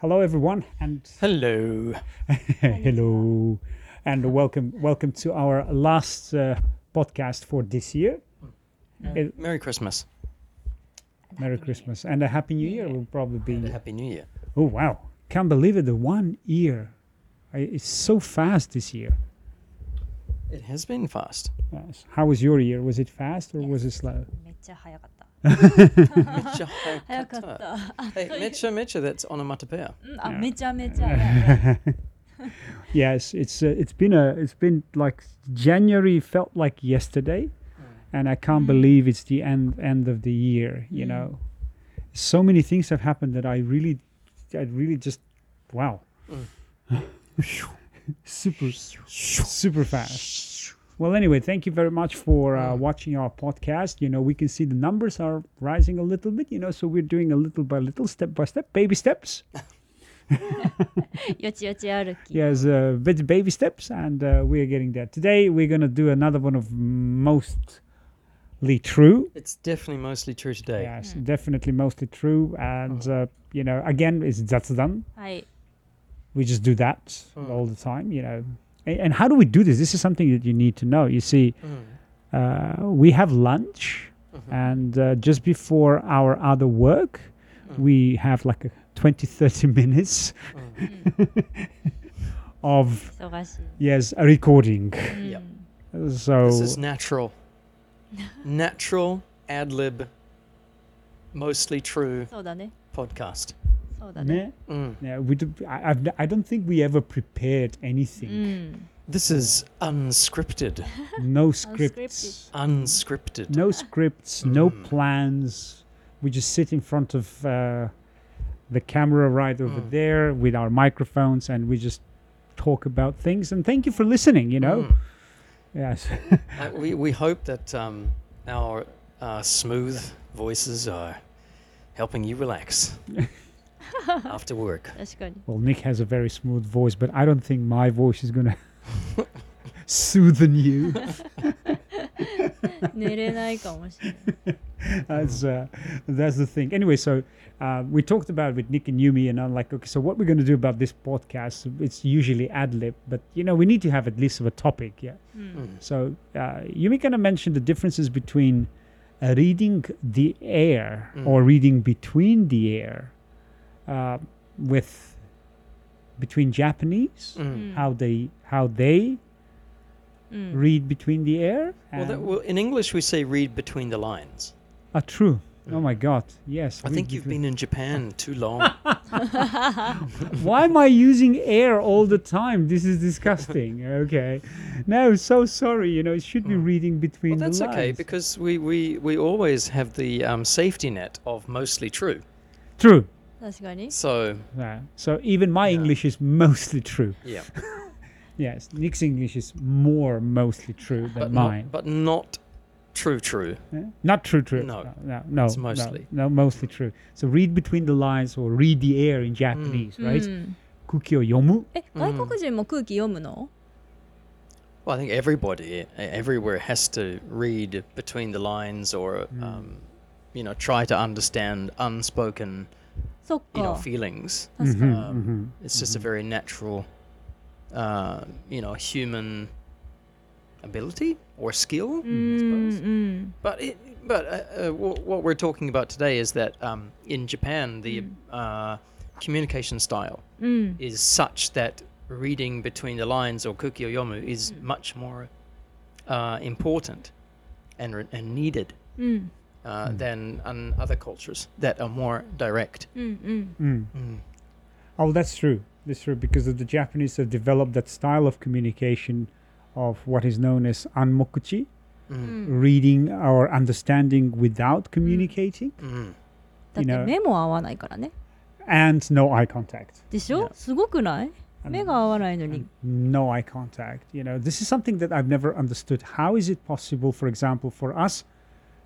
hello everyone, and Hello. hello, and welcome, welcome to our last uh, podcast for this year. It- Merry Christmas. Merry Christmas and a Happy New Year will probably And a be. Happy New Year. Oh wow, can't believe it! The one year, I, it's so fast this year. It has been fast. Yes. How was your year? Was it fast or was it slow? めっちゃ早かった。 Mecha 早かっ hayakata. た。 Hey, mecha mecha, that's onomatopoeia. うんあ、 Yeah. めちゃめちゃ早い。 yes, it's uh, it's been a it's been like January felt like yesterday, and I can't believe it's the end end of the year. You Mm. know, so many things have happened that I really, I really just, wow, super super fast. Well, anyway, thank you very much for uh, watching our podcast. You know, we can see the numbers are rising a little bit, you know, so we're doing a little by little, step by step, baby steps. yes, uh, baby steps, and uh, we're getting there. Today, we're going to do another one of mostly true. It's definitely mostly true today. Yes, mm. definitely mostly true. And, uh-huh. uh, you know, again, it's that's done. I... We just do that mm. all the time, you know and how do we do this? This is something that you need to know. You see, mm. uh, we have lunch, mm-hmm. and uh, just before our other work, mm. we have like a 20, 30 minutes mm. of yes, a recording. Mm. Yep. So this is natural, natural ad lib, mostly true eh? podcast. そうだね。 Meh. Mm. Yeah, we do, I, I've, I don't think we ever prepared う anything. ん。 This is unscripted. No scripts. Unscripted. No scripts, no Mm. plans. We just sit in front of uh, the camera right over Mm. there with our microphones and we just talk about things. And thank you for listening, you know? Mm. Yes. Uh, we, we hope that um, our uh, smooth voices are helping you relax after work. 確かに。 well, Nick has a very smooth voice, but I don't think my voice is going to soothe you. 寝れないかもしれない。 that's uh, that's the thing. Anyway, so uh, we talked about with Nick and Yumi, and I'm like, okay, so what we're going to do about this podcast? It's usually ad lib, but you know, we need to have at least of a topic, yeah. うん。 Mm. So uh, Yumi kind of mentioned the differences between uh, reading the air Mm. or reading between the air, uh, with between Japanese, Mm. how they how they うん。read between the air. Well, that, well, in English, we say read between the lines. Ah, true. Oh Mm. my God! Yes. I think you've been in Japan too long. Why am I using air all the time? This is disgusting. okay. No, so sorry. You know, it should be Mm. reading between well, that's the okay because we, we, we always have the um, safety net of mostly true. True. 確かに。 So, Yeah. So even my Yeah. English is mostly true. yeah. Yes, Nick's English is more mostly true than but, mine. not, but not true, true. Yeah? Not true, true. No. no, no, It's no, mostly. no, mostly true. So read between the lines or read the air in Japanese, う right? ん。空気を読む。え、外国人も空気読むの Well, I think everybody, e- everywhere has to read between the lines or, Mm. um, you know, try to understand unspoken, そっ you know feelings. Mm-hmm, mm-hmm, um, mm-hmm, it's just a mm-hmm. very natural, uh, you know, human ability or skill. Mm, but it, but uh, uh, w- what we're talking about today is that um, in Japan the mm. Uh, communication style mm. is such that reading between the lines or kuki or yomu is mm. much more uh, important and re- and needed. Mm uh, Mm. than in other cultures that are more direct. うん。うん。 Mm. Oh, that's true. That's true because of the Japanese have developed that style of communication of what is known as anmokuchi, う Mm. ん reading or understanding without communicating, うんだって目も合わないからね。 and no eye contact. でしょ Yeah. すごくない And- 目が合わないのに and。no eye contact. You know, this is something that I've never understood. How is it possible, for example, for us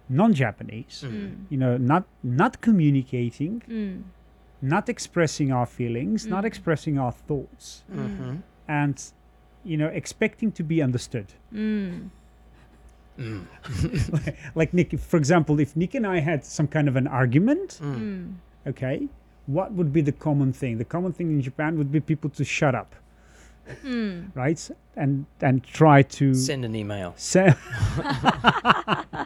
non-Japanese. Mm. mm. You know, not not communicating, mm. not expressing our feelings, mm. not expressing our thoughts, -hmm. and you know, expecting to be understood. Mm. like, like, Nick, for example, if Nick and I had some kind of an argument, okay, what would be the common thing? The common thing in Japan would be people to shut up. Mm. right and and try to send an email se-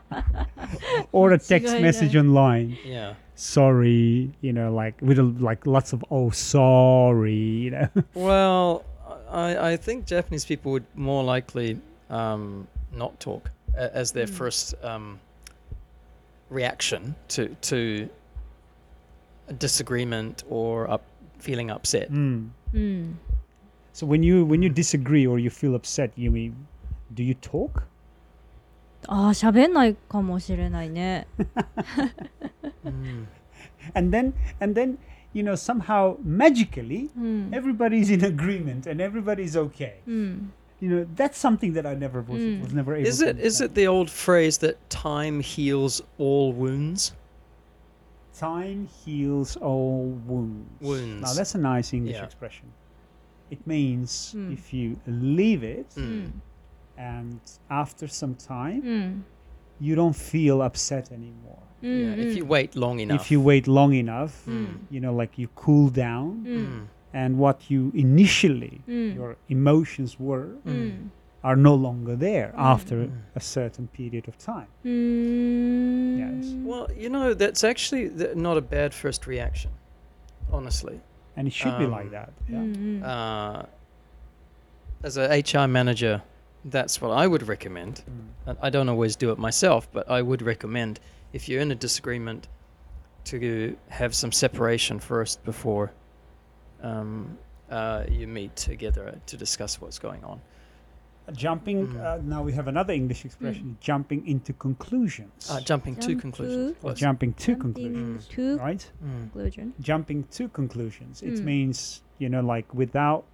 or a text message online. Yeah. Sorry, you know, like with a, like lots of oh sorry, you know. Well, I I think Japanese people would more likely um, not talk as their mm. first um, reaction to to disagreement or up feeling upset. Mm. Mm. So when you when you disagree or you feel upset, you mean do you talk? ああ、喋んないかもしれないね。 Mm. And then and then you know somehow magically うん。 everybody's in agreement and everybody's okay. うん。 You know that's something that I never was, Mm. was never able. Is to it is understand. it the old phrase that time heals all wounds? time heals all wounds? Now Wounds. that's a nice English Yeah. expression. It means Mm. if you leave it う Mm. ん。 and after some time mm. you don't feel upset anymore hmm, yeah, if hmm. you wait long enough if you wait long enough you know like you cool down hmm. and what you initially your emotions were are no longer there after mm. a certain period of time. Mm. Yes. Well, you know, that's actually th- not a bad first reaction, honestly. And it should um, be like that. Yeah. Mm. Uh, as a HR manager, that's what I would recommend. Mm. I don't always do it myself, but I would recommend if you're in a disagreement to have some separation first before um, uh, you meet together to discuss what's going on. Jumping, Mm. uh, now we have another English expression jumping into conclusions. Uh, jumping to conclusions. to- or jumping to Jumping conclusions. to Right? Mm. conclusion. Jumping to conclusions. It Mm. means, you know, like without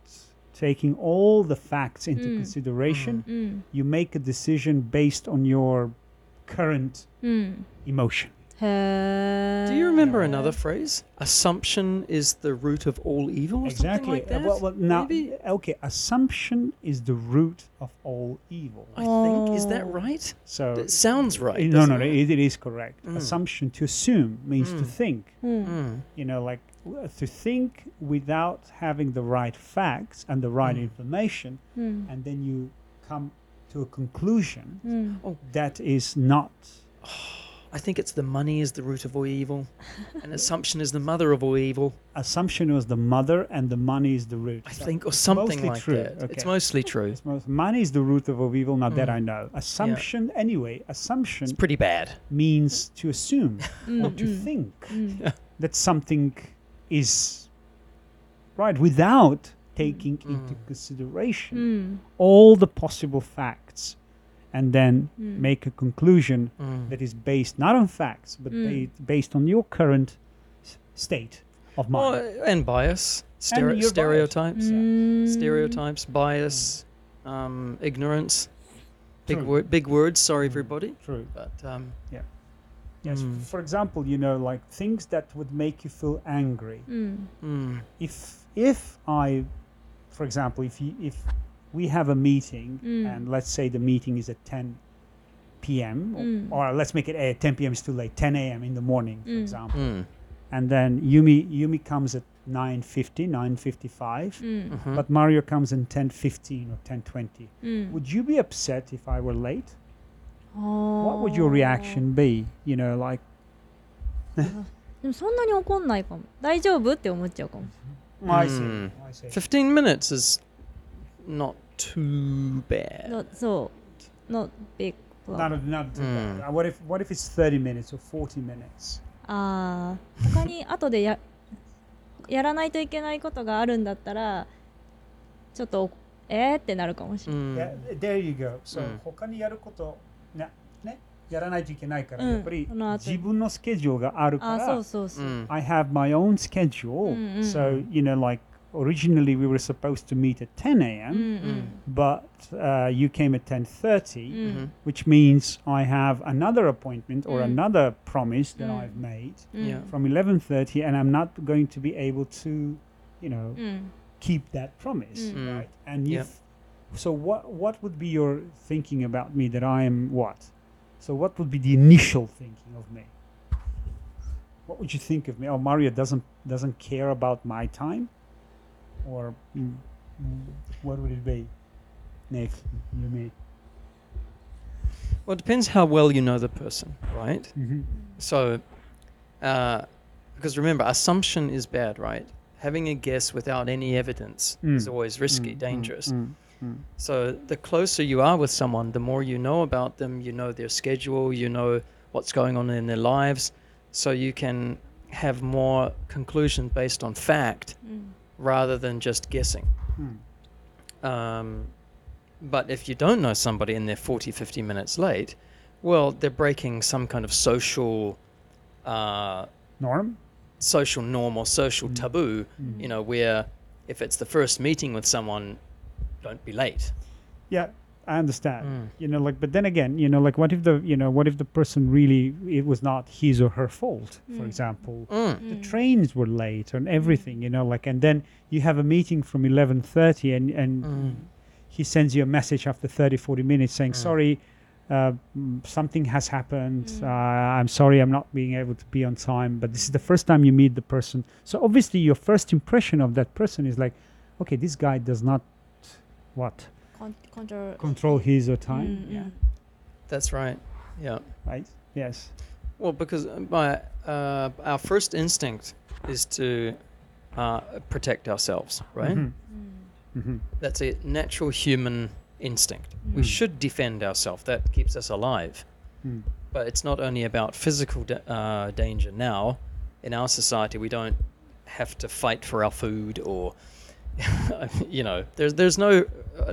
taking all the facts into mm. consideration, mm. mm. you make a decision based on your current mm. emotion. Uh, Do you remember another phrase? Assumption is the root of all evil. exactly. Like uh, well, well, now, Maybe? Uh, okay. Assumption is the root of all evil. I oh. think is that oh. right? So it sounds right. No, no, no. It? It is correct. Mm. Assumption to assume means to mm. think. You know, like to think without having the right facts and the right mm. information, mm. and then you come to a conclusion mm. Oh. that is not. I think it's the money is the root of all evil, and assumption is the mother of all evil. Assumption was the mother, and the money is the root. I so think, or something like true. that. Okay. It's mostly true. It's most, money is the root of all evil. Now that mm. I know, assumption yeah. anyway. Assumption. It's pretty bad. Means to assume or to think mm. that something is right without taking mm. into mm. consideration mm. all the possible facts and then mm. make a conclusion mm. that is based not on facts but mm. ba- based on your current s- state of mind well, and bias Stere- and stereotypes bias. Yeah. stereotypes bias um, ignorance big word big words sorry everybody True. but um, yeah Yes. Mm. For example, you know, like things that would make you feel angry. Mm. Mm. mm. If if I, for example, if you, if we have a meeting mm. and let's say the meeting is at 10 p.m. Or, mm. or, let's make it a 10 p.m. is too late. 10 a.m. in the morning, for example. And then Yumi Yumi comes at 9.50 9.55 mm-hmm. but mario comes in 10.15 or 10.20 would you be upset if i were late What would your reaction be? You know, like でもそんなに怒んないかも。大丈夫って思っちゃうかも。I see, Mm. I see. 15 minutes is not too bad. No, そう。not big Not, not too Mm. bad. Uh, What if what if it's 30 minutes or 40 minutes? ああ、他に後でややらないといけないことがあるんだったら、ちょっとえーってなるかもしれない。Mm. Yeah, there you go. So うん他にやることなねやらないといけないから、うんやっぱりその後自分のスケジュールがあるかあら、そうそうそう。 Mm. I have my own schedule. うんうん So you know, like originally we were supposed to meet at 10 うん a.m., but uh, you came at 10:30, うん。うん Mhm. which means I have another appointment or Mm. another promise that Mm. I've made うん Yeah. from 11:30, and I'm not going to be able to, you know, うん。 keep that promise, Mm. right? And Yeah. if so, what what would be your thinking about me that I am what? So what would be the initial thinking of me? what would you think of me? Oh, Mario doesn't doesn't care about my time, or mm, mm, what would it be? Nick, you me. Well, it depends how well you know the person, right? Mm-hmm. So, uh, because remember, assumption is bad, right? Having a guess without any evidence is Mm. always risky, Mm, mm, dangerous. Mm, mm. So, the closer you are with someone, the more you know about them, you know their schedule, you know what's going on in their lives. So, you can have more conclusion based on fact うん rather than just guessing. Mm. Um, but if you don't know somebody and they're 40, 50 minutes late, well, they're breaking some kind of social, uh, Norm. social norm or social Mm. taboo. Mm. You know, where if it's the first meeting with someone, don't be late. Yeah, I understand. Mm. You know, like, but then again, you know, like, what if the, you know, what if the person really, it was not his or her fault, for Mm. example. Mm. The trains were late and everything, you know, like, and then you have a meeting from 11:30, and and Mm. he sends you a message after 30, 40 minutes saying, Mm. sorry, uh, mm, something has happened. Mm. Uh, I'm sorry, I'm not being able to be on time. But this is the first time you meet the person. So obviously, your first impression of that person is like, okay, this guy does not what Con- control. control his or time. Mm, mm, yeah, that's right. Yeah. Right. Yes. Well, because uh, my uh, our first instinct is to uh, protect ourselves, right? Mm-hmm. Mm. Mm-hmm. That's a natural human instinct. We mm. should defend ourselves. That keeps us alive. But it's not only about physical da- uh, danger now. In our society, we don't have to fight for our food or you know, there's there's no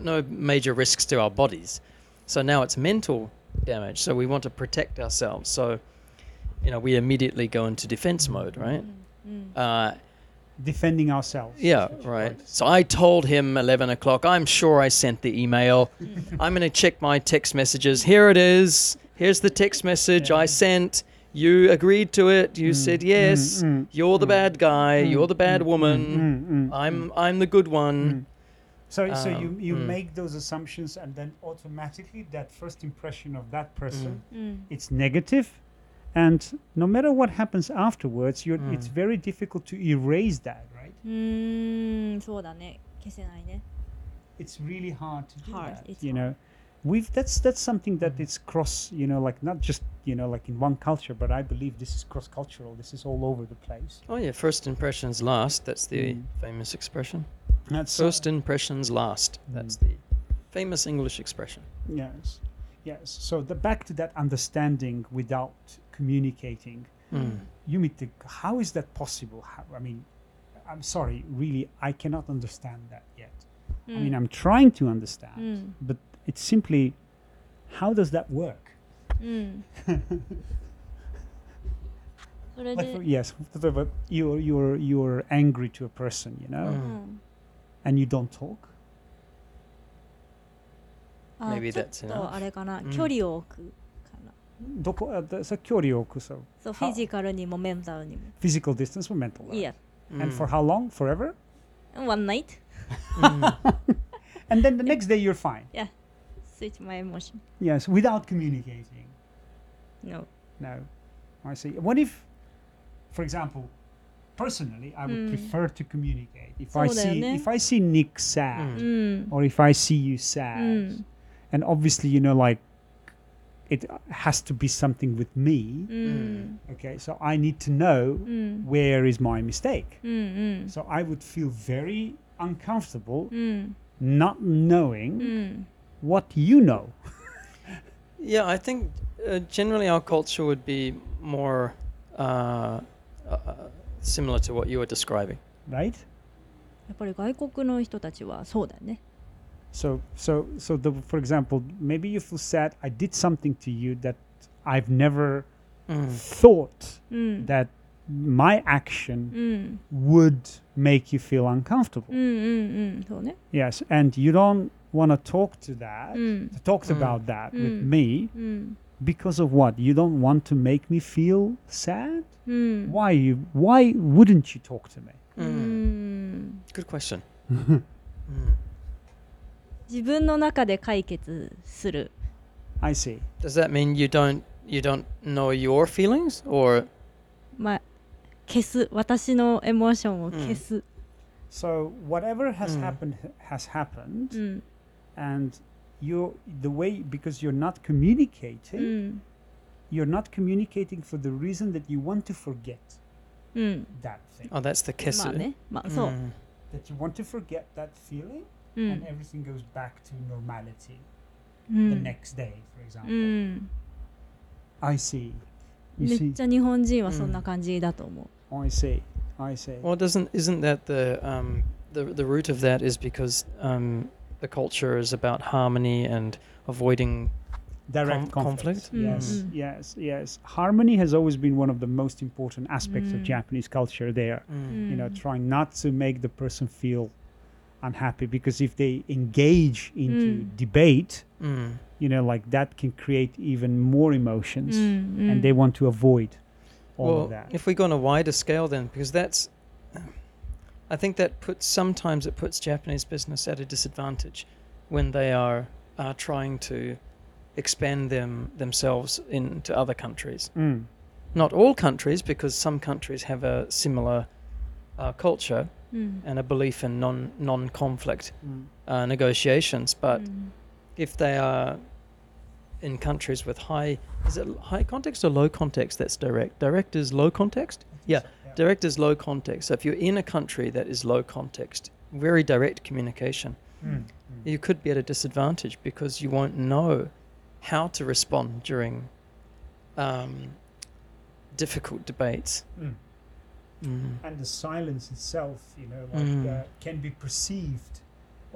no major risks to our bodies. So now it's mental damage. So we want to protect ourselves. So, you know, we immediately go into defense mode, right? Mm. mm. Uh, Defending ourselves. Yeah, right. So I told him 11 o'clock, I'm sure I sent the email. I'm going to check my text messages. Here it is. Here's the text message yeah. I sent you agreed to it. You mm, said mm, yes. Mm, mm, you're the mm. bad guy. Mm, you're the bad woman. I'm I'm the good one. So um, so you um, you make those assumptions and then automatically that first impression of that person it's negative, and no matter what happens afterwards, it's very difficult to erase that, right? Mm, it's really hard to do hard, that. you hard. know we've that's that's something that it's cross you know like not just you know like in one culture but i believe this is cross cultural this is all over the place. Oh yeah first impressions last. That's the mm. famous expression. That's uh, first impressions last. Mm. that's the famous english expression. Yes. Yes. So the back to that understanding without communicating. Mm. you meet the how is that possible? How, i mean i'm sorry really i cannot understand that yet. I mean mm. i'm trying to understand mm. but it's simply how does that work うんそれ like for, で yes but you're you're you're angry to a person you know う Mm. ん and you don't talk あ Maybe ちょっ that's と enough. あれかな、うん距離を置くかなどこあださ距離を置く so そう How- フィジカルにもメンタルにも physical distance or mental いや and Mm. for how long forever one night Mm. and then the next day you're fine suit my emotion. Yes, without communicating. No. No, I see. What if, for example, personally, I would mm. prefer to communicate. If I see if I see Nick sad, mm. or if I see you sad, mm. and obviously you know like it has to be something with me. Mm. Okay, so I need to know mm. where is my mistake. Mm, so I would feel very uncomfortable hmm. not knowing what you know. Yeah, I think uh, generally our culture would be more uh, uh, similar to what you were describing. Right? やっぱり外国の人たちはそうだよね So, so, so, the, for example, maybe you feel sad. I did something to you that I've never Mm. thought うん、 that my action うん、 would make you feel uncomfortable. うん、うん、うん、そうね Yes, and you don't want to talk to that, うん、 talk Mm. about that with Mm. me うん、 because of what? You don't want to make me feel sad. うん、 Why you? Why wouldn't you talk to me? う Mm. ん Good question. Mm. 自分の中で解決する I see. Does that mean you don't you don't know your feelings, or まあ 消す私のエモーションを消す、 So whatever has Mm. happened has happened, うん、 and you the way because you're not う communicating, ん you're not communicating for the reason that you want to forget うん、 that thing, Oh, that's the kesu. まあねまあそう、 Mm. that you want to forget that feeling, う and ん everything goes back to normality う the ん next day, for う example. ん、 I see. You めっ see. ちゃ日本人はそんな感じだと思う、 I see. I see. Well, doesn't isn't that the um, the the root of that is because um, the culture is about harmony and avoiding direct com- conflict. conflict. Mm. Yes, mm. yes, yes. Harmony has always been one of the most important aspects mm. of Japanese culture. There, mm. you know, mm. trying not to make the person feel unhappy because if they engage into mm. debate, you know, like that can create even more emotions, and they want to avoid all well, of that. If we go on a wider scale, then because that's I think that puts sometimes it puts Japanese business at a disadvantage when they are are trying to expand them themselves into other countries. Mm. Not all countries, because some countries have a similar uh, culture mm. and a belief in non non conflict mm. uh, negotiations. But mm. if they are in countries with high is it high context or low context? That's direct. Direct is low context. Yeah direct is low context so if you're in a country that is low context very direct communication Mm. You could be at a disadvantage because you won't know how to respond during um, difficult debates Mm. mm. and the silence itself, you know, like Mm. uh, can be perceived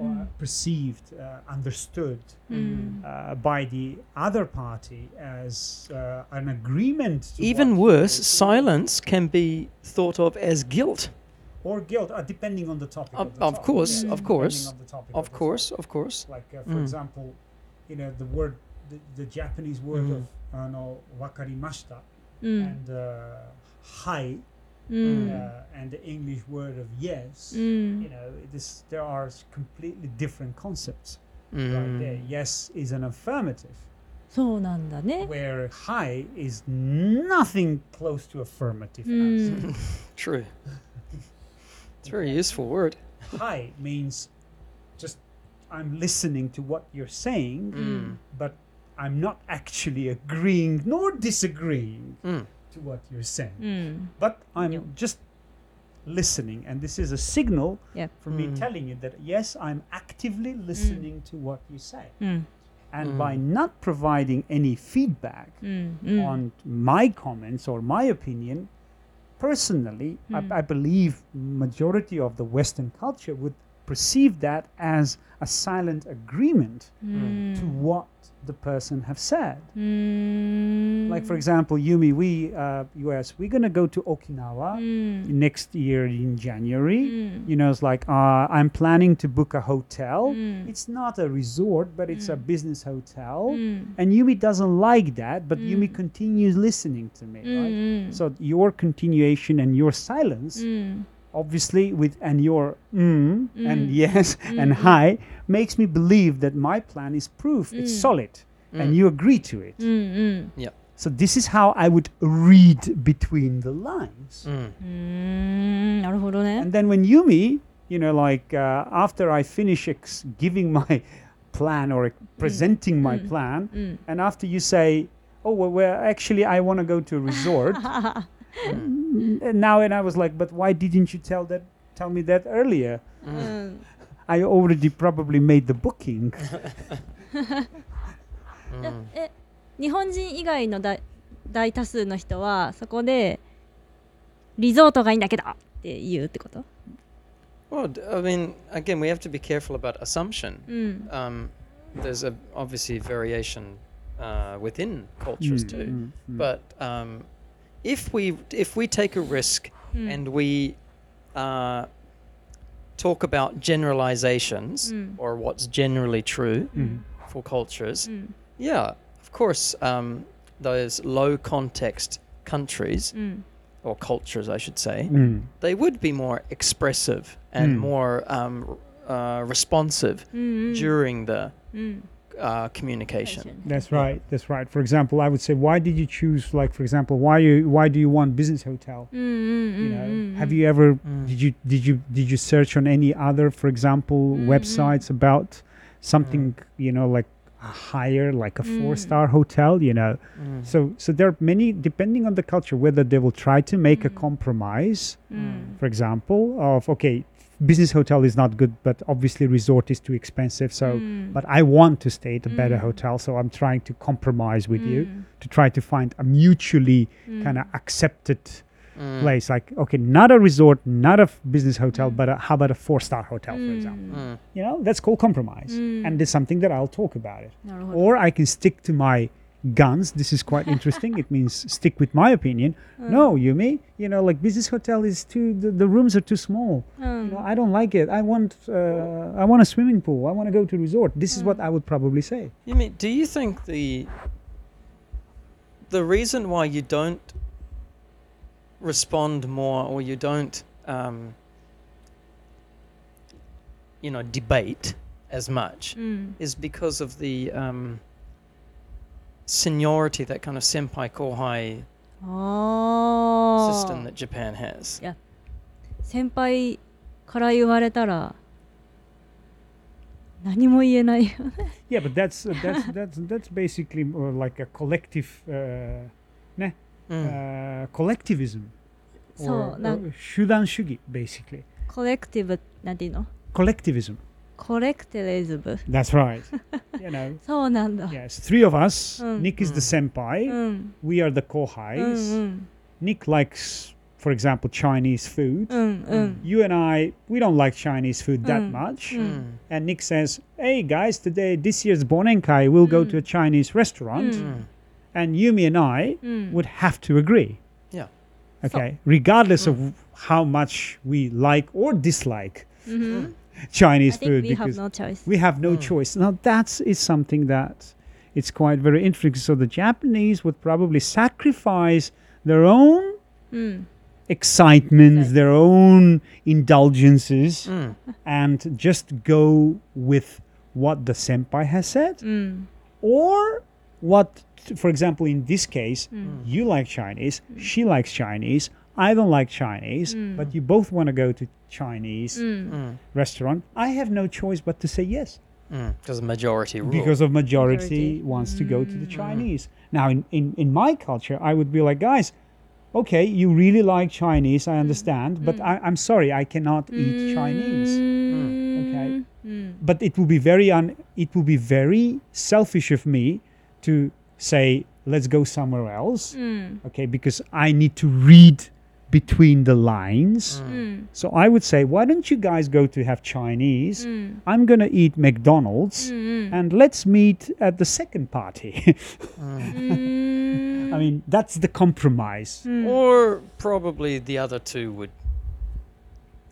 mm. perceived, uh, understood mm. Uh, by the other party as uh, an agreement. Even worse, silence can be thought of as guilt or guilt, uh, depending on the topic. Of, of, the of course, yeah, of course, of, course, of course. Like uh, for mm. example, you know the word, the, the Japanese word mm. of uh, know, wakarimashita mm. and uh, hai Mm. Uh, and the English word of yes, mm. you know, this, there are completely different concepts mm. right there. Yes is an affirmative. そうなんだね。Where hai is nothing close to affirmative mm. answer. True. It's a very useful word. hai means just I'm listening to what you're saying, mm. but I'm not actually agreeing nor disagreeing. Mm to what you're saying. Mm. But I'm just listening, and this is a signal for mm. me hmm. telling you that yes, I'm actively hmm. listening to what you say. Hmm. And by not providing any feedback on my comments or my opinion, personally, I, I believe majority of the Western culture would perceive that as a silent agreement mm. to hmm. what the person have said. Mm. Like for example, Yumi, we uh, US, we're gonna go to Okinawa mm. next year in January. Mm. You know, it's like uh, I'm planning to book a hotel. Hmm. It's not a resort, but it's a hmm. business hotel. And Yumi doesn't like that, but Yumi continues listening to me. Right? So your continuation and your silence obviously with and your mm, mm. and yes mm. and hai makes me believe that my plan is proof. It's mm. solid mm. and you agree to it. Mm, mm yeah. So this is how i would read between the lines. ¿eh? And then when yumi you know like uh, after i finish ex- giving my plan or presenting my plan and after you say oh well, well actually i want to go to a resort and now and I was like, "But why didn't you tell that? Tell me that earlier? うん I already probably made the booking." え Mm. え日本人以外の大大多数の人はそこでリゾートがいいんだけどって言うってこと Well, d- I mean, again, we have to be careful about assumption. うん。 Um, there's a obviously variation uh, within cultures Mm, too. mm, mm. But um, if we if we take a risk mm. and we uh, talk about generalizations mm. or what's generally true mm. for cultures, hmm. yeah, of course, um, those low context countries hmm. or cultures, I should say, they would be more expressive and more um, uh, responsive mm-hmm. during the uh, communication. That's right. That's right. For example, I would say, why did you choose? Like, for example, why you why do you want business hotel? Mm-hmm. you mm, know, mm, have you ever mm. did you did you did you search on any other, for example, mm-hmm. websites about something mm. you know like a higher, like a four star hotel? You know, so so there are many depending on the culture whether they will try to make a compromise. For example, of okay, business hotel is not good but obviously resort is too expensive. So mm. but i want to stay at a mm. better hotel so i'm trying to compromise with mm. you to try to find a mutually mm. kind of accepted mm. place. Like okay not a resort not a f- business hotel mm. but a, how about a four star hotel for example? You know that's called compromise. And it's something that i'll talk about it. Or i can stick to my guns. This is quite interesting. it means stick with my opinion. Mm. No, Yumi, you know, like business hotel is too. The, the rooms are too small. Mm. You know, I don't like it. I want. Uh, I want a swimming pool. I want to go to resort. This mm. is what mm. I would probably say. Yumi, do you think the the reason why you don't respond more or you don't um, you know debate as much mm. is because of the um, seniority, that kind of senpai kohai あ system あ that Japan has. 先輩から言われたら何も言えないよね Yeah, but that's uh, that's that's that's basically more like a collective, uh, Mm. uh, collectivism そ or, うなん集団主義 basically. コレクティブなんていうの Collectivism. コレクテレズ ブ That's right. you know. そうなんだ Yes, three of us. Mm. Nick is the senpai. うん We are the うん kohais. うん Nick likes, for example, Chinese food. うんうん You and I, we don't like Chinese food that Mm. much. Mm. Mm. And Nick says, "Hey guys, today this year's Bonenkai, we'll go Mm. to a Chinese restaurant." Mm. Mm. And Yumi and I うん would have to agree. Yeah. Okay. Regardless Mm. of how much we like or dislike うん I Chinese food. we have no choice. We have no mm. choice. Now that is something that it's quite very interesting. So the Japanese would probably sacrifice their own mm. excitement, their own indulgences, mm. and just go with what the senpai has said, hmm. or what, for example, in this case, hmm. you like Chinese, hmm. she likes Chinese. I don't like Chinese, but you both want to go to Chinese mm. mm. restaurant, I have no choice but to say yes. Mm, because majority rule. Because of majority, majority. wants mm. to go to the mm. Chinese. Now, in, in, in my culture, I would be like, guys, okay, you really like Chinese, I mm. understand, but I, am sorry, I cannot eat Chinese. Okay, but it will be very un, it will be very selfish of me to say let's go somewhere else. Okay, because I need to read between the lines. Mm. mm. So I would say, why don't you guys go to have Chinese? Mm. I'm going to eat McDonald's mm-hmm. and let's meet at the second party. mm. I mean, that's the compromise. Mm. Or probably the other two would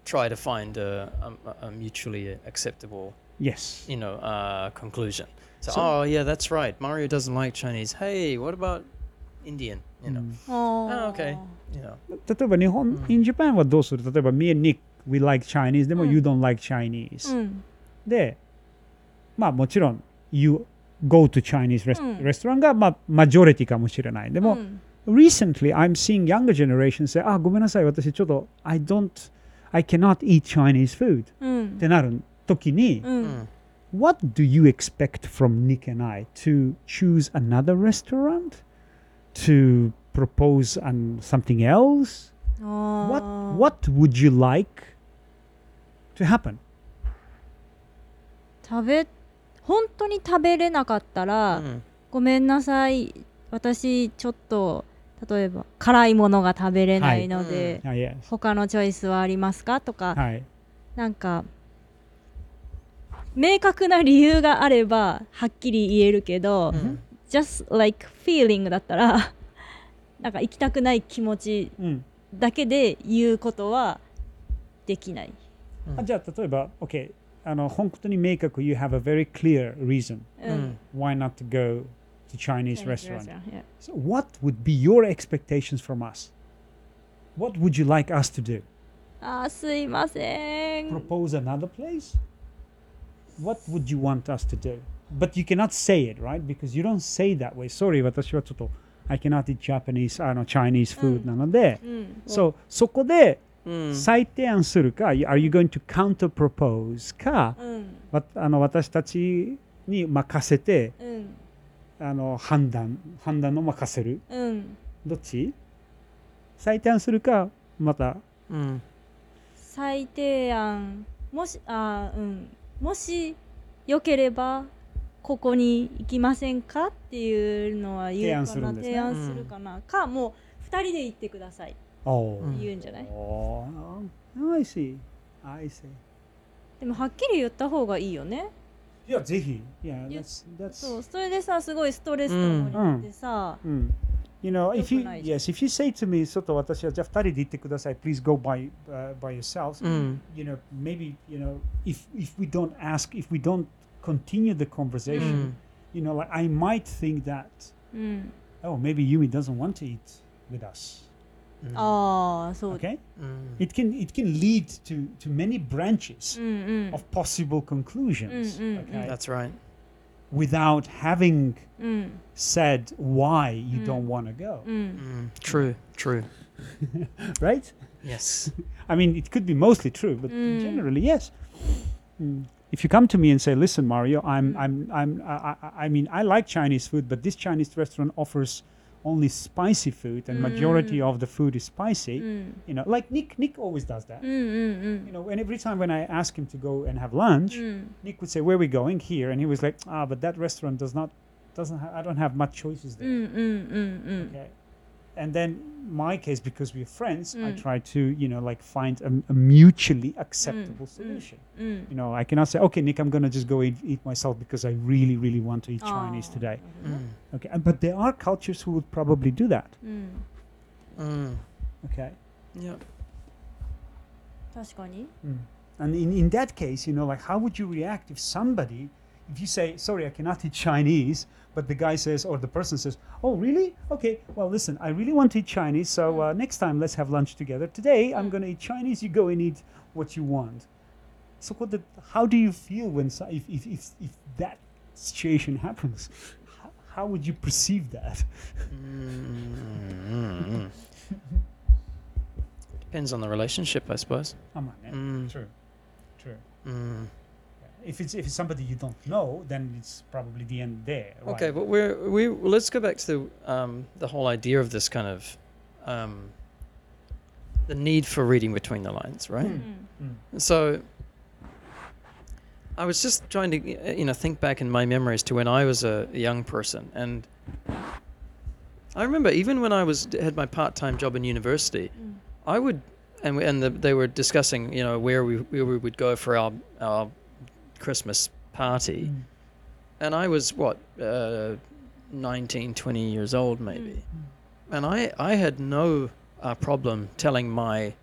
try to find a, a, a mutually acceptable yes you know uh, conclusion so, so, oh yeah that's right mario doesn't like chinese hey what about indian you know oh okay you know. 例えば日本、うん in Japan はどうする例えば me and Nick, we like Chinese, でもうん you don't like Chinese、うんで、まあもちろん you go to Chinese rest- うんレストランがまあマジョリティかもしれない。でも、うん recently I'm seeing younger generation say, あ、ごめんなさい、私ちょっと I don't, I cannot eat Chinese food うんってなる時に、うん Mm. What do you expect from Nick and I? To choose another restaurant? To propose on something else? あ What ー What would you like to happen? 食べ本当に食べれなかったら、Mm. ごめんなさい私ちょっと例えば辛いものが食べれないので、Ah, yes. 他のチョイスはありますかとか、はい。なんか明確な理由があればはっきり言えるけど、Mm. just like feeling だったらなんか行きたくない気持ちうん。だけで言うことはできない。あじゃあ例えば、OK、あの本当に明確 you have a very clear reason うん why not to go to Chinese Chinese restaurant. yeah. So what would be your expectations from us? What would you like us to do? あーすいません。propose another place? What would you want us to do? but you cannot say it, right? Because you don't say that way. Sorry, 私はちょっと I cannot eat Japanese あの Chinese food なので、うん、so そこで Mm. 再提案するか、Are you going to counter propose か、うん。わあの私たちに任せてうん。あの判断判断を任せる。うん。どっち？再提案するかまた。Mm. 最低案もしあーうん。もしよければここに行きませんかっていうのは言うかな提案するんですね。提案するかな、かもう2人で行ってください。おうん言うんじゃない、お I see. I see. でもはっきり言った方がいいよね。いやぜひ。Yeah いや that's that's そうそれでさすごいストレスともになってさ、Mm. You know, if you yes, if you say to me, ちょっと私はじゃあ二人で行ってください。Please go by uh, by yourselves. Mm. You know, maybe you know if if we don't ask, if we don't continue the conversation. Mm. You know, like I might think that, mm. oh, maybe Yumi doesn't want to eat with us. Mm. Oh, so okay. Mm. It can it can lead to to many branches mm, mm. of possible conclusions. okay, that's right. Without having said why you don't want to go. True, true. right? Yes. I mean, it could be mostly true, but generally, yes. Mm if you come to me and say, listen, Mario, I'm, mm. I'm, I'm, I, I mean, I like Chinese food, but this Chinese restaurant offers only spicy food and mm. majority of the food is spicy mm. you know like nick nick always does that. Mm, mm, mm. you know and every time when i ask him to go and have lunch nick would say where are we going? Here and he was like ah but that restaurant does not doesn't ha- i don't have much choices there. Okay And then my case, because we're friends, I Mm. try to, you know, like find a, a mutually acceptable mm. solution. うん、うん。 You know, I cannot say, okay, Nick, I'm gonna just go eat, eat myself because I really, really want to eat Chinese あー today. なるほどね Mm. Okay. And, but there are cultures who would probably do that. うん、 Mm. Okay. Yeah. 確かに。 And in, in that case, you know, like how would you react if somebody, if you say, sorry, I cannot eat Chinese, but the guy says, or the person says, oh, really? Okay, well, listen, I really want to eat Chinese, so uh, next time let's have lunch together. Today, I'm Mm. going to eat Chinese, you go and eat what you want. So, what the, how do you feel when, if, if, if, if that situation happens? How, how would you perceive that? Mm. Depends on the relationship, I suppose. Come on, man. Mm. True, true. Mm if it's if it's somebody you don't know, then it's probably the end there. Right? Okay, but we're we let's go back to the, um, the whole idea of this kind of um, the need for reading between the lines, right? Hmm. Mm. Mm. So I was just trying to uh, you know think back in my memories to when I was a young person, and I remember even when I was had my part time job in university, mm. I would and we, and the, they were discussing you know where we where we would go for our our Christmas party. Mm. And I was, what, uh, 19, 20 years old, maybe. Mm, mm. And I, I had no uh, problem telling my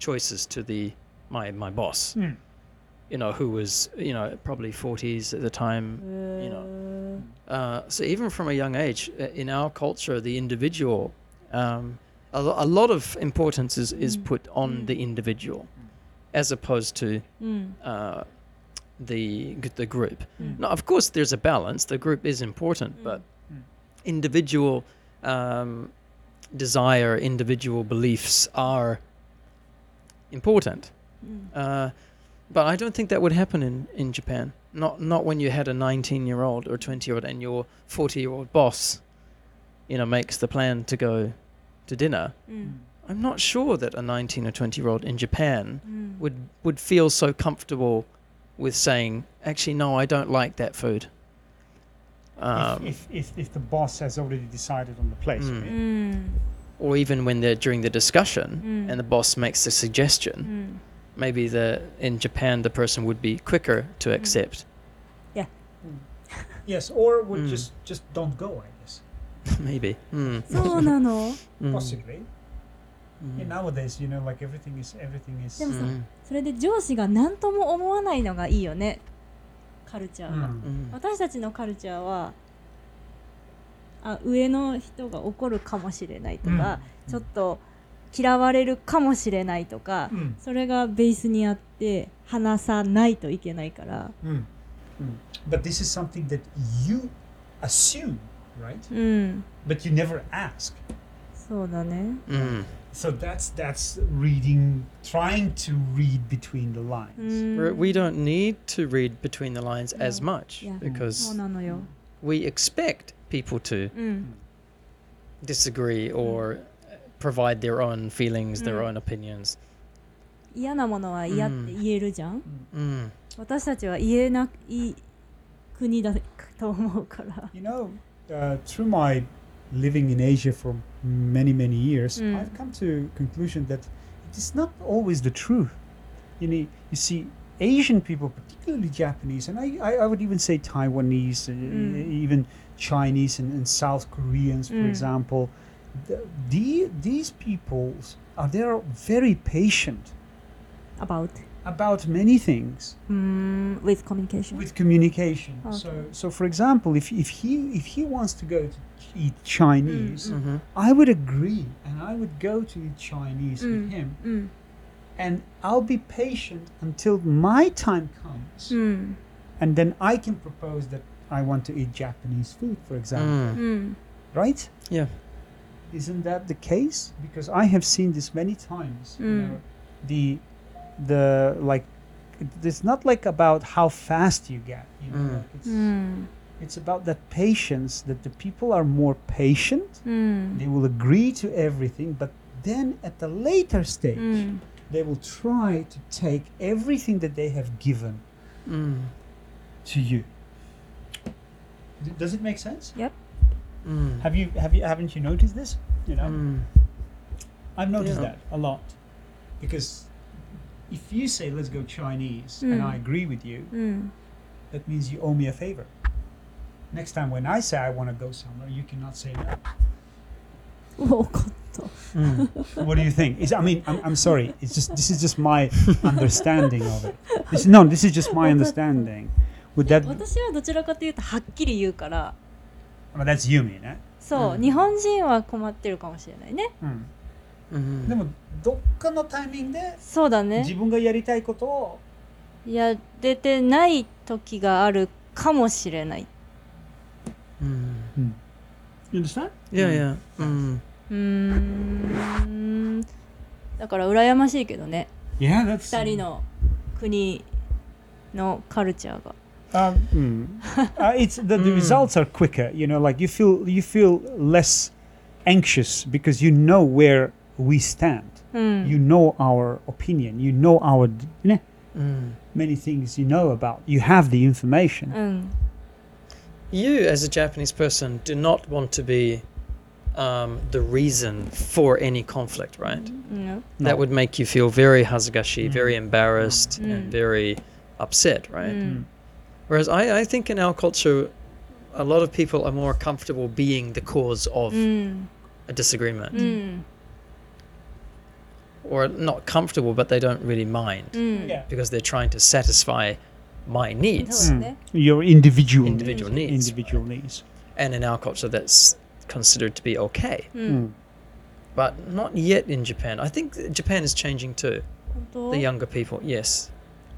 choices to the my, my boss, mm. you know, who was, you know, probably 40s at the time, uh. you know. Uh. uh, so even from a young age, uh, in our culture, the individual, um, a, a, lot of importance is, is mm. put on mm. the individual as opposed to mm. uh, the the group. Mm. Now, of course, there's a balance. The group is important, mm. but mm. individual um, desire, individual beliefs are important. Mm. Uh, but I don't think that would happen in, in Japan. Not not when you had a 19 year old or 20 year old and your 40 year old boss, you know, makes the plan to go to dinner. Mm. I'm not sure that a 19 or 20 year old in Japan mm. would would feel so comfortable with saying, actually, no, I don't like that food. Um, if, if, if, if, the boss has already decided on the place. Mm. Right? Mm. Or even when they're during the discussion mm. and the boss makes the suggestion, hmm. maybe the in Japan the person would be quicker to hmm. accept. Yeah. Hmm. yes, or would just just don't go. I guess. maybe. Mm. Possibly. Mm. Nowadays, you know, like everything is everything is. でもさ Mm. それで上司が何とも思わないのがいいよねカルチャーが、Mm. Mm. 私たちのカルチャーはあ上の人が怒るかもしれないとか、ちょっと嫌われるかもしれないとか、Mm. それがベースにあって話さないといけないから Mm. But this is something that you assume, right? うん、But you never ask. そうだね。Mm. So that's that's reading, trying to read between the う lines. ん We're- We don't need to read between the lines as No. much Yeah. うん because そうなのよ。 we expect people to うん、 disagree or provide their own feelings, their Mm. own opinions. 嫌なものは嫌って言えるじゃん。 Mm. 私たちは言えない国だと思うから。 You know, uh, through my living in Asia for many many years, Mm. I've come to conclusion that it is not always the truth. You know, you see, Asian people, particularly Japanese, and I, I, I would even say Taiwanese, uh, Mm. even Chinese and, and South Koreans, for Mm. example, the, the, these peoples are they are very patient about about many things mm, with communication. with communication. Okay. so so for example if, if he if he wants to go to eat chinese mm, mm. Mm-hmm. i would agree and i would go to eat chinese with mm, him mm. and i'll be patient until my time comes and then i can propose that i want to eat japanese food for example. Right? Yeah. Isn't that the case? Because i have seen this many times you know, the the like it's not like about how fast you get you know? mm. like it's, mm. it's, about that patience that the people are more patient mm. they will agree to everything but then at the later stage mm. they will try to take everything that they have given mm. to you D- does it make sense yep mm. have you have you haven't you noticed this you know i've noticed yeah. that a lot because if you say let's go Chinese and Mm. I agree with you, うん、 that means you owe me a favor. Next time when I say I want to go somewhere, you cannot say no. わかった。 Mm. What do you think? Is I mean, I'm, I'm sorry. It's just this is just my understanding of it. This no, this is just my understanding. Would that? 私はどちらかというとはっきり言うから Well, that's Yumi, eh? そう、うん日本人は困ってるかもしれないね Mhm. でもどっかのタイミングでそうだね自分がやりたいことをやれてない時があるかもしれない Mm. You understand? Yeah, yeah. Mm. うーんだから羨ましいけどね Yeah, that's. 二人の国のカルチャーが Um, mm. uh, it's the, the Mm. results are quicker. You know, like you feel you feel less anxious because you know where we stand. Mm. You know our opinion. You know our mm. many things you know about. You have the information. Mm. You, as a Japanese person, do not want to be um, the reason for any conflict, right? No. That no. would make you feel very hazagashi, mm. very embarrassed, mm. and very upset, right? Mm. Whereas I, I think in our culture, a lot of people are more comfortable being the cause of a disagreement or not comfortable, but they don't really mind mm. yeah. because they're trying to satisfy my needs, mm. your individual individual needs, needs individual needs. And in our culture, that's considered to be okay, mm. mm. but not yet in Japan. I think Japan is changing too. The younger people, yes.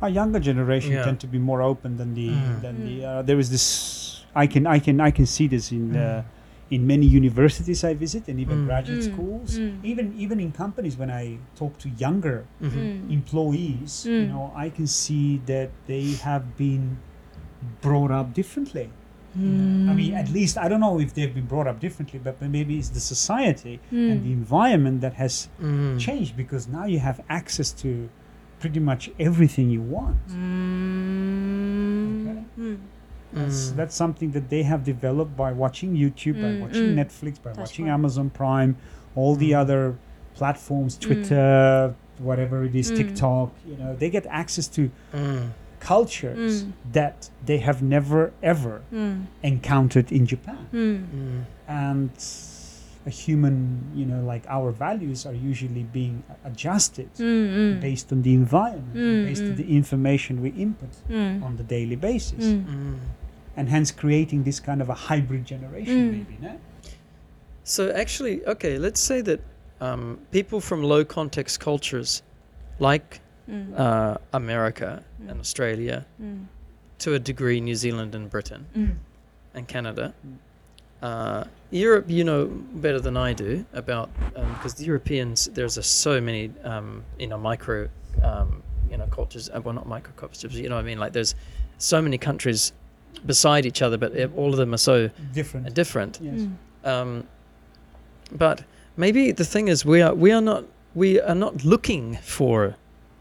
Our younger generation yeah. tend to be more open than the mm. than the. Mm. Uh, there is this. I can I can I can see this in. Uh, in many universities I visit and even mm. graduate mm. schools, mm. even even in companies when I talk to younger mm-hmm. Mm. employees, you mm. know, I can see that they have been brought up differently. I mean, at mm. least I don't know if they've been brought up differently, but maybe it's the society and the environment that has changed because now you have access to pretty much everything you want. Okay? That's, mm. that's something that they have developed by watching YouTube, mm, by watching mm. Netflix, by that's watching right. Amazon Prime, all the mm. other platforms, mm. Twitter, whatever it is, mm. TikTok. You know, they get access to cultures that they have never ever encountered in Japan, and a human, you know, like our values are usually being adjusted mm-hmm. based on the environment, mm-hmm. based on mm. the information we input mm. on the daily basis. Mm. mm. And hence creating this kind of a hybrid generation, mm. maybe, no? So, actually, okay, let's say that um, people from low context cultures like uh, America and Australia, to a degree, New Zealand and Britain and Canada uh, Europe, you know better than I do about because um, the Europeans there's a, so many um, you know micro um, you know cultures uh, well not micro cultures you know what I mean like there's so many countries beside each other but all of them are so different different yes. Mm. Um, but maybe the thing is we are we are not we are not looking for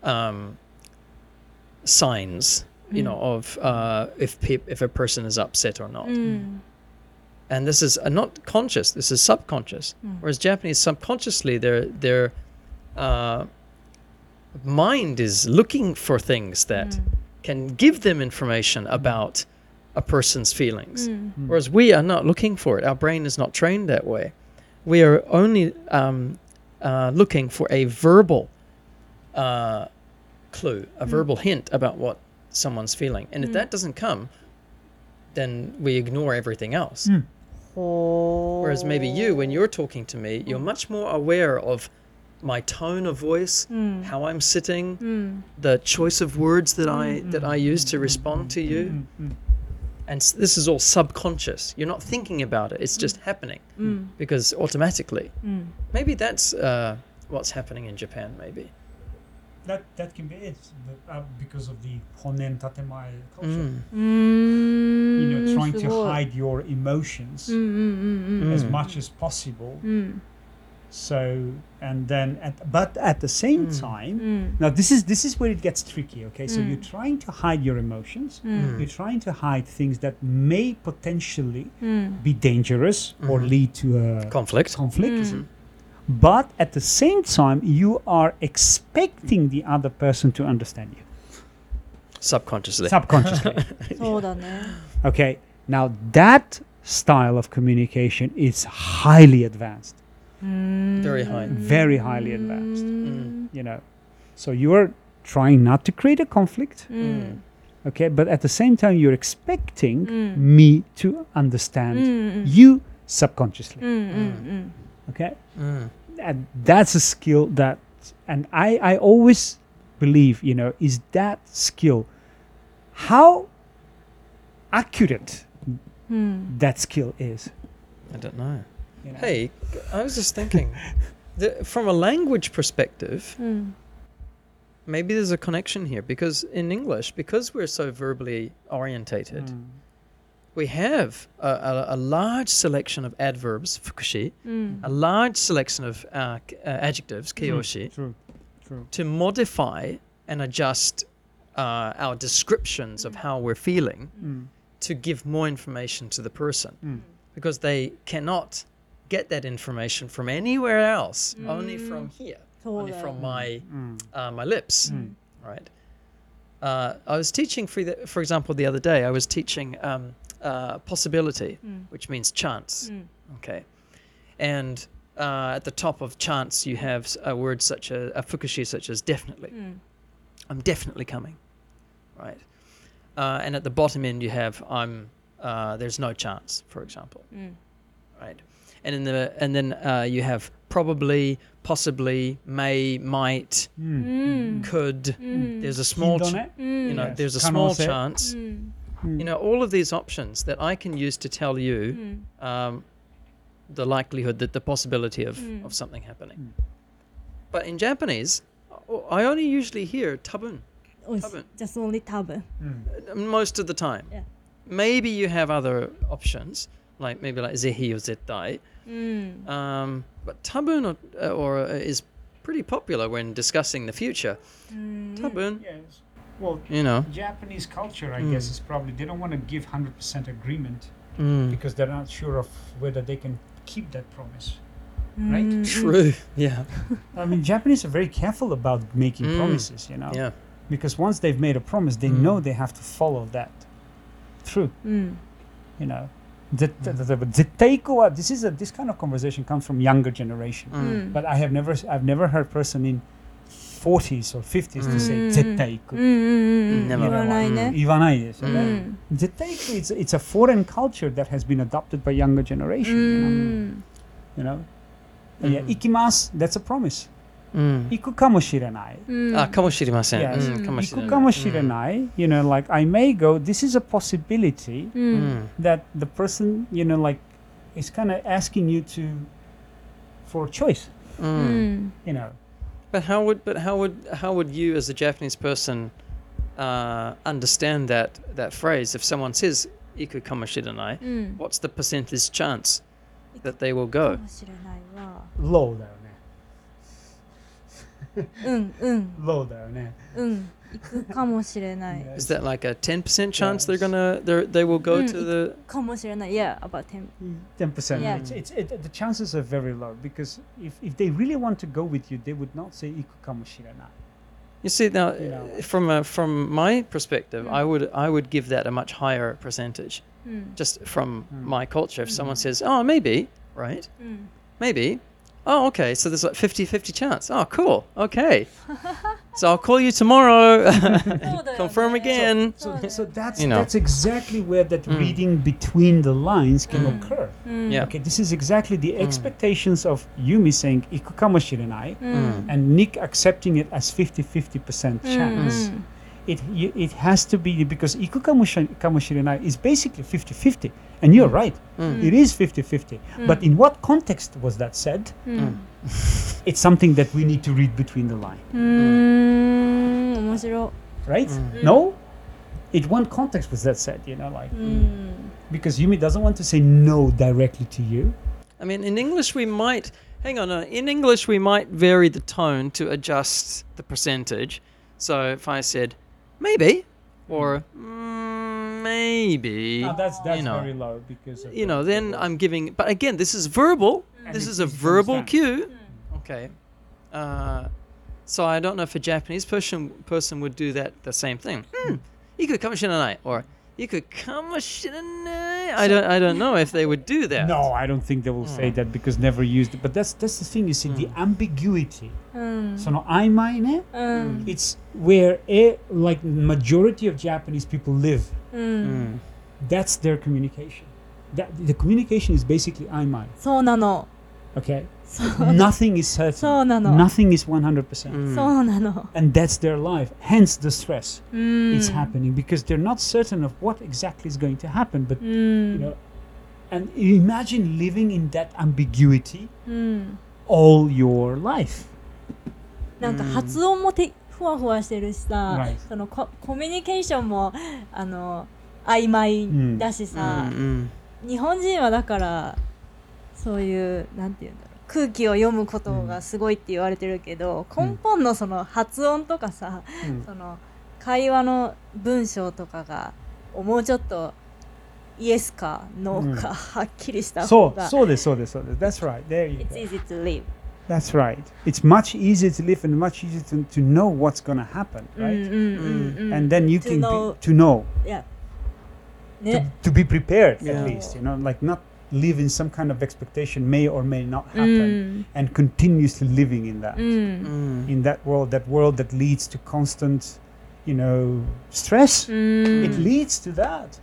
um, signs mm. you know of uh, if pe- if a person is upset or not. Mm and this is uh, not conscious this is subconscious Mm. whereas japanese subconsciously their their uh, mind is looking for things that can give them information about a person's feelings Mm. whereas we are not looking for it our brain is not trained that way we are only um, uh, looking for a verbal uh, clue a Mm. verbal hint about what someone's feeling and if Mm. that doesn't come then we ignore everything else Mm. Whereas maybe you, when you're talking to me, you're mm. much more aware of my tone of voice, mm. how I'm sitting, mm. the choice of words that I mm-hmm. that I use to respond mm-hmm. to you. Mm-hmm. And this is all subconscious. You're not thinking about it. It's mm. just happening mm. because automatically. Maybe that's uh, what's happening in Japan. Maybe that that can be it uh, because of the Honne Tatemae culture. Mm. Mm. Mm, you're trying to hide your emotions mm, mm, as much as possible. So and then, at, but at the same mm. time, mm. now this is this is where it gets tricky. Okay, so mm. you're trying to hide your emotions. You're trying to hide things that may potentially be dangerous or mm-hmm. lead to a conflict. Conflict. But at the same time, you are expecting the other person to understand you. Subconsciously. Subconsciously. Okay, now that style of communication is highly advanced. Mm. Very high. Very highly advanced. Mm. You know, so you're trying not to create a conflict. Mm. mm. Okay, but at the same time, you're expecting mm. me to understand mm, you subconsciously. Okay, and that's a skill that, and I, I always believe, you know, is that skill. How accurate hmm. that skill is. I don't know. You know? Hey, I was just thinking, that from a language perspective, hmm. maybe there's a connection here because in English, because we're so verbally orientated, hmm. we have a, a, a, large selection of adverbs, fukushi, hmm. a large selection of uh, uh, adjectives, kiyoshi, true. To modify and adjust uh, our descriptions of how we're feeling to give more information to the person mm. because they cannot get that information from anywhere else, mm. only from here, only from my mm. uh, my lips, mm. right? Uh, I was teaching, for, the, for example, the other day, I was teaching um, uh, possibility, mm. which means chance, mm. okay? And uh, at the top of chance, you have a word such as, a fukushi such as definitely. I'm definitely coming, right? uh, and at the bottom end you have I'm uh, there's no chance, for example, mm. right? And in the and then uh, you have probably, possibly, may, might, mm. mm. could. Mm. There's a small, ch- mm. you know, yes. there's a small chance. Mm. You know, all of these options that I can use to tell you um, the likelihood that the possibility of, of something happening. But in Japanese, I only usually hear tabun. Oh, or just only tabun. Hmm. Most of the time. Yeah. Maybe you have other options, like maybe like zehi or zettai. Mm. Um, but tabun or, uh, or uh, is pretty popular when discussing the future. Mm. Tabun. Yes. Well, you know, Japanese culture, I mm. guess, is probably they don't want to give hundred percent agreement mm. because they're not sure of whether they can keep that promise. Hmm. Right. True. Yeah. I mean, Japanese are very careful about making hmm. promises. You know. Yeah because once they've made a promise they Mm. know they have to follow that through うん、 you know 絶対例えば絶対行こうは this is a this kind of conversation comes from younger generation う Mm. ん、 but I have never I've never heard person in 40s or 50s to say うん絶対行くうんうんうん、 Never 言わないね。言わないですようねん、絶対行く it's, it's a foreign culture that has been adopted by younger う generation ん、 you know, you know? Yeah, Mm. 行きます that's a promise うん。 行くかもしれない。うんあ、かもしれません。 Yes. うん、かもしれない。行くかもしれない。You know, like I may go. This is a possibility ううんん。 that the person, you know, like is kind of asking you to for a choice. う。うんん You know. But how would but how would how would you as a Japanese person uh, understand that that phrase if someone says iku kamoshiranai? うん What's the percentage chance that they will か go? もしれないわ Low だよね。 うんうん Low だよね。うん行くかもしれない Yes. Is that like a ten percent chance they're Yes. gonna they they will go Mm, to the? かもしれない Yeah about 10 Ten percent. Yeah. It's, it's, it, the chances are very low because if, if they really want to go with you, they would not say iku kamoshiranai. You see now, You know. uh, from a, from my perspective, I Mm. would I would give that a much higher percentage, うん just from Mm. my culture. If someone Mm. says, "Oh, maybe," right? うん Maybe. Oh, okay. So there's like 50 50 chance. Oh, cool. Okay. so I'll call you tomorrow. Confirm again. So, so, so that's you know. that's exactly where that mm. reading between the lines can mm. occur. Mm. Yeah. Okay, this is exactly the hmm. expectations of Yumi saying "ikukamushirenai," hmm. and Nick accepting it as 50 50% chance. It, it has to be because "ikukamushirenai" is basically 50 50 and you're mm. right, mm. it is 50 50. Mm. But in what context was that said? it's something that we need to read between the lines. Right? No? In what context was that said? You know, like, because Yumi doesn't want to say no directly to you. I mean, in English, we might hang on. Uh, in English, we might vary the tone to adjust the percentage. So if I said maybe or mm, maybe. No, that's that's you know, very low because you know. Then I'm giving, but again, this is verbal. Mm. And this is a verbal cue. Mm. Okay. Uh, so I don't know if a Japanese person person would do that the same thing. Hmm. hmm. Iku kamashiranai or Iku kamashiranai. I don't I don't know if they would do that. No, I don't think they will hmm. say that because never used it. But that's that's the thing you see the hmm. ambiguity. So no I mine it's where a like majority of Japanese people live う Mm. ん That's their communication. That the communication is basically 曖昧。そうなの Okay, そう nothing is そ certain. うなの Nothing is 100%. Mm. そうなの And that's their life. Hence the stress. うん It's happening because they're not certain of what exactly is going to happen. But う you ん know, and imagine living in that ambiguity うん all your life. なんか発音もて ふわふわしてるしさ、Right. そのココミュニケーションもあの曖昧だしさ、Mm, 日本人はだからそういうなんていうんだろう空気を読むことがすごいって言われてるけど、うん根本のその発音とかさ、Mm. その会話の文章とかがもうちょっとイエスかノーかはっきりした方 So, が、so this, so this, so this. That's right. There you It's go. easy to live、That's right. It's much easier to live and much easier to, to know what's going to happen, mm, right? Mm, mm, mm, mm, and then you to can know, be, to know. Yeah. To, to be prepared yeah. at least, you know, like not live in some kind of expectation may or may not mm. happen and continuously living in that in that world that world that leads to constant you know stress it leads to that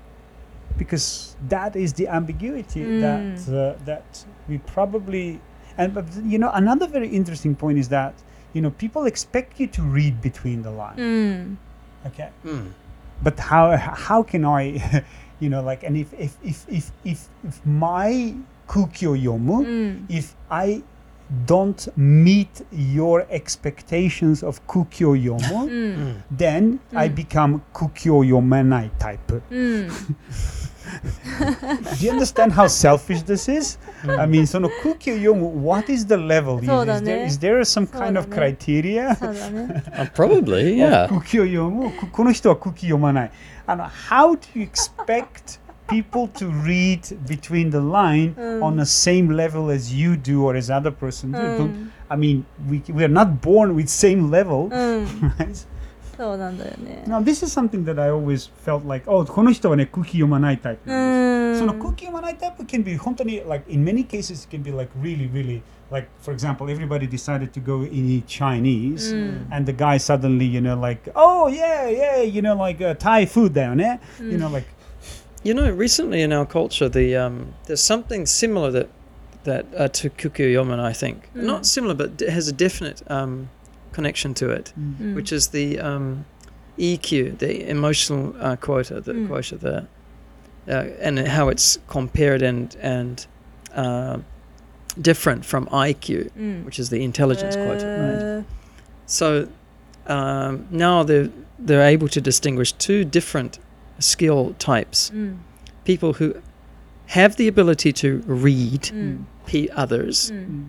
because that is the ambiguity that uh, that we probably and but you know, another very interesting point is that you know people expect you to read between the lines. Mm. Okay. Mm. But how how can I, you know, like, and if if if if if, if my kukyo yomu, mm. if I don't meet your expectations of kukyo yomo, hmm. hmm. then I hmm. become kukyo yomenai type. Do you understand how selfish this is? I mean, その空気を読む what is the level? そうだ Is ね there, is there some そうだ kind ね of criteria? そうだね Uh, probably, yeah. 空気を読むここの人は空気読まない。あの how do you expect people to read between the line うん on the same level as you do or as other person do? う Don't- ん I mean, we, we are not born with same level, うん right? そうなんだよね Now, this is something that I always felt like, oh, この人はね、空気読まないタイプうなんです。んその空気読まないタイプ can be 本当に like in many cases it can be like really really like for example everybody decided to go and eat Chinese うん and the guy suddenly you know like oh yeah yeah you know like uh, Thai food だよね、you know like You know, recently in our culture, the um, there's something similar that that uh, to Kukuyoman, I think. Mm. Not similar, but d- has a definite um, connection to it, mm. which is the um, EQ, the emotional uh, quota, the mm. quota, there, uh, and how it's compared and and uh, different from IQ, mm. which is the intelligence quota. Right? Uh. So um, now they're they're able to distinguish two different skill types. Mm. People who have the ability to read mm. pe- others mm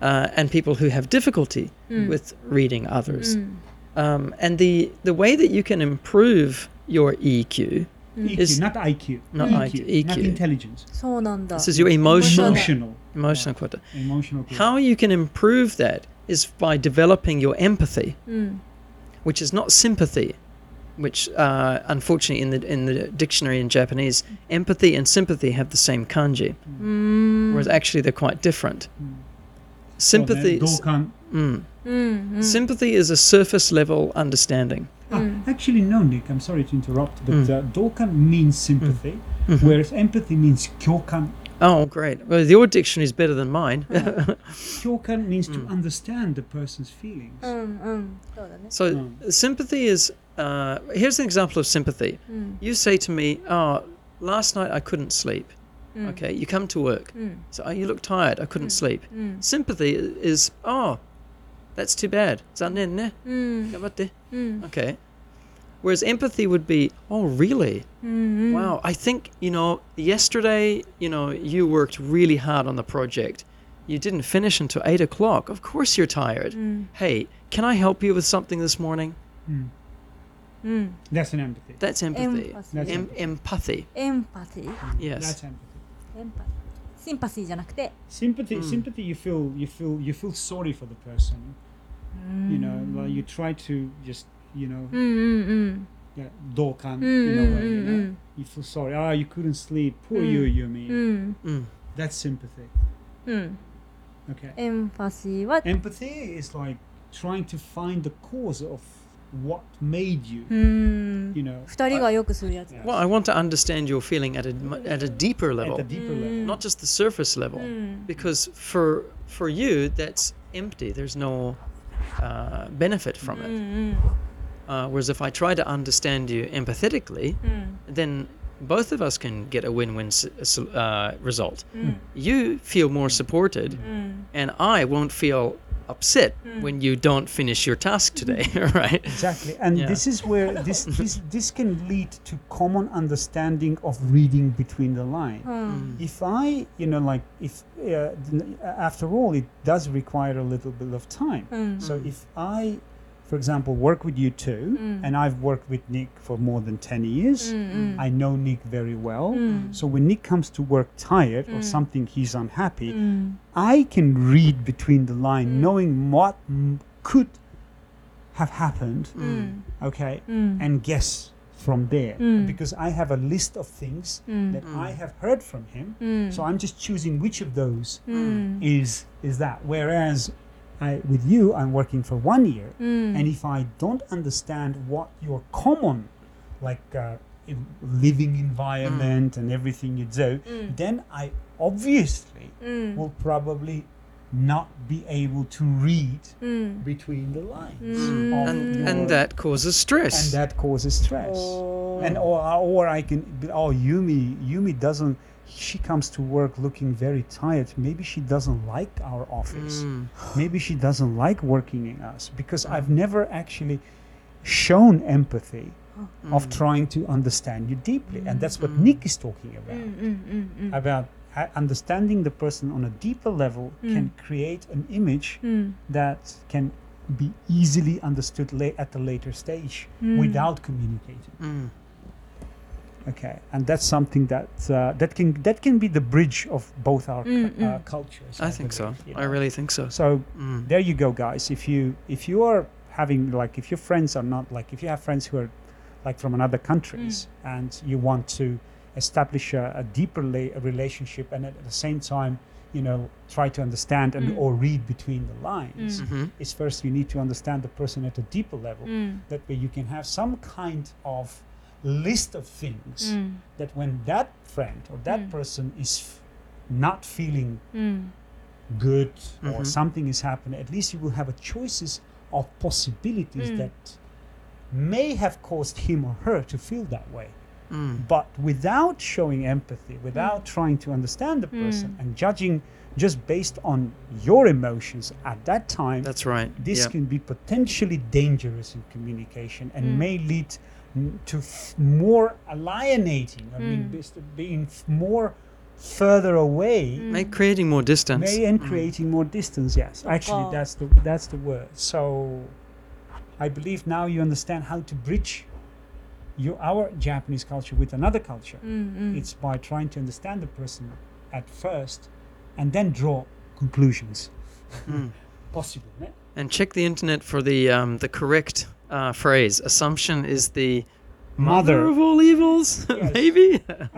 uh, and people who have difficulty mm. with reading others. Mm. Um, and the, the way that you can improve your EQ hmm. EQ, is not IQ. Not EQ, IQ. Not intelligence. This is your emotional. Emotional. Emotional quota. Emotional quota. How you can improve that is by developing your empathy, mm. which is not sympathy, which uh, unfortunately in the in the dictionary in Japanese, empathy and sympathy have the same kanji, mm. whereas actually they're quite different. Mm sympathy. Oh, mm. mm. Mm. Sympathy is a surface level understanding. Ah, mm. actually, no, Nick. I'm sorry to interrupt, but mm. uh, means sympathy, mm-hmm. whereas empathy means kyokan. Oh, great. Well, your dictionary is better than mine. yeah. kyokan means to understand the person's feelings. Oh, so, sympathy is. Uh, here's an example of sympathy. You say to me, oh, last night I couldn't sleep." Mm. Okay, you come to work. Mm. So oh, you look tired. I couldn't mm. sleep. Mm. Sympathy is oh, that's too bad. Zanen ne. Mm. Okay. Whereas empathy would be, oh, really? Mm-hmm. Wow. I think, you know, yesterday, you know, you worked really hard on the project. You didn't finish until eight o'clock. Of course you're tired. Mm. Hey, can I help you with something this morning? Mm. Mm. That's an empathy. That's empathy. Empathy. That's em- empathy. empathy. Empathy. Yes. That's empathy エンパティシンパシーじゃなくて Sympathy, Mm. sympathy. You feel, you feel, you feel sorry for the person. うん You know, like you try to just, you know, うんうん yeah, dokan うん in うん a うん way. You う know, ん you feel sorry. Ah, you couldn't sleep. Poor Mm. you, Yumi. うん Mm. That's sympathy. うん Okay. エンパシーは Empathy is like trying to find the cause of what made you. うーん You know, 二人がよくするやつ Yeah. Well, I want to understand your feeling at a, mu- at a deeper at level, the deeper Mm. level. not just the surface level. うん because for for you that's empty there's no uh, benefit from うん it うん uh, whereas if i try to understand you empathetically うん then both of us can get a win-win s- s- uh, result うん you feel more supported うん and i won't feel upset mm. when you don't finish your task today, hmm. right? Exactly. And yeah. this is where this, this this can lead to common understanding of reading between the line. Mm. If I, you know, like if uh, after all it does require a little bit of time. Mm. So hmm. if I for example, work with you too, mm. and I've worked with Nick for more than 10 years. Mm, mm. I know Nick very well. Mm. So when Nick comes to work tired or mm. something he's unhappy, mm. I can read between the line knowing what could have happened, okay, and guess from there because I have a list of things that I have heard from him. So I'm just choosing which of those is is that. Whereas I, with you, I'm working for one year, mm. and if I don't understand what your common, like uh, living environment mm. and everything you do, mm. then I obviously hmm. will probably not be able to read hmm. between the lines, hmm. and, your, and, that causes stress. And that causes stress. Oh. And or, or I can, oh Yumi, Yumi doesn't she comes to work looking very tired. Maybe she doesn't like our office. Mm. Maybe she doesn't like working in us because I've never actually shown empathy mm. of trying to understand you deeply. And that's what mm-hmm. Nick is talking about. Mm, mm, mm, about uh, understanding the person on a deeper level can create an image that can be easily understood at a later stage without communicating. Mm. Okay, and that's something that uh, that can that can be the bridge of both our cu- Mm, uh, mm. cultures. i think so believe, you i really think so So Mm. there you go, guys. If you if you are having like if your friends are not like if you have friends who are like from another countries and you want to establish a, a deeper la- a relationship and at the same time you know try to understand and Mm. or read between the lines Mm. Mhm. is first you need to understand the person at a deeper level うん that way you can have some kind of list of things mm. that when that friend or that mm. person is f- not feeling mm. good or mm-hmm. something is happening, at least you will have a choices of possibilities mm. that may have caused him or her to feel that way. Mm. But without showing empathy, without mm. trying to understand the person and judging just based on your emotions at that time. That's right. This yep. can be potentially dangerous in communication and may lead to more alienating. I mm. mean, hmm. being more further away, mm. creating more distance, and hmm. creating mm. more distance. Yes, actually, oh. that's the that's the word. So, I believe now you understand how to bridge your our Japanese culture with another culture. Mm-hmm. It's by trying to understand the person at first, and then draw conclusions, mm. possible. And check the internet for the um, the correct uh, phrase. Assumption is the Mother. of all evils. Yes. Maybe.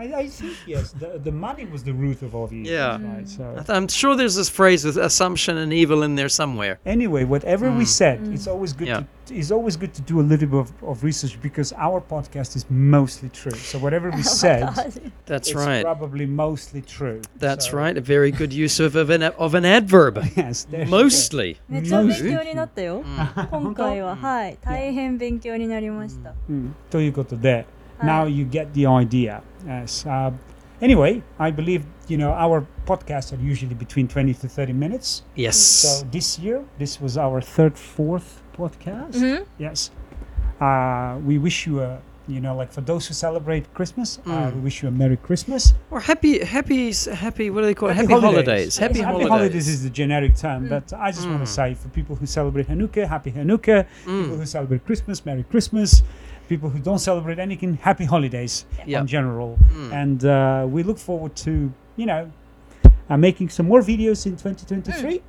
I, I think yes. The the money was the root of all evils. Yeah. Right. So I th- I'm sure there's this phrase with assumption and evil in there somewhere. anyway, whatever we Mm. said, Mm. it's always good. Yeah. To, it's always good to do a little bit of, of research because our podcast is mostly true. So whatever we said, That's it's right. probably mostly true. That's So, right. A very good use of, of, an, of an adverb. Yes. there you go. Mostly. めっちゃ勉 Mostly. 強になったよ。 Mm. 今回は、うんはい、大変勉強になりました。うんということで、now はい you get the idea. Yes. Uh, anyway, I believe you know our podcasts are usually between 20 to 30 minutes. Yes. So this year, this was our third, fourth podcast. うん。Yes. Uh, we wish you a, you know, like for those who celebrate Christmas, uh, Mm. we wish you a Merry Christmas. Or happy, happy, happy. What do they call it? Happy Happy, holidays. holidays. Happy, Happy Happy holidays is the generic term, Mm. but I just want Mm. to say for people who celebrate Hanukkah, Happy Hanukkah. People Mm. who celebrate Christmas, Merry Christmas. People who don't celebrate anything, Happy Holidays Yeah. in general. Mm. And uh, we look forward to, you know, uh, making some more videos in 2023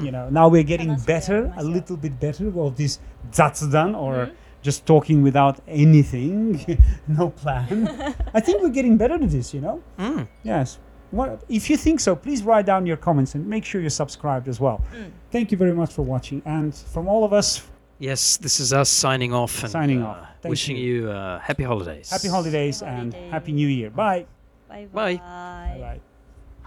you know now we're getting better a little bit better of this zatsudan or mm-hmm. just talking without anything no plan i think we're getting better at this you know mm. yes Well, if you think so please write down your comments and make sure you're subscribed as well mm. thank you very much for watching and from all of us yes this is us signing off and signing uh, off thank wishing you, you uh, happy holidays happy holidays happy and holidays. happy new year bye bye, bye. bye.